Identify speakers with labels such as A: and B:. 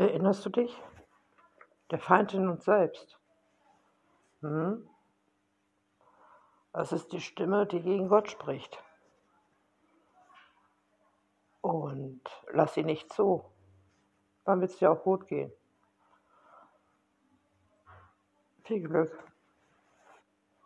A: Erinnerst du dich? Der Feind in uns selbst. Hm? Das ist die Stimme, die gegen Gott spricht. Und lass sie nicht zu. Dann wird es dir auch gut gehen. Viel Glück.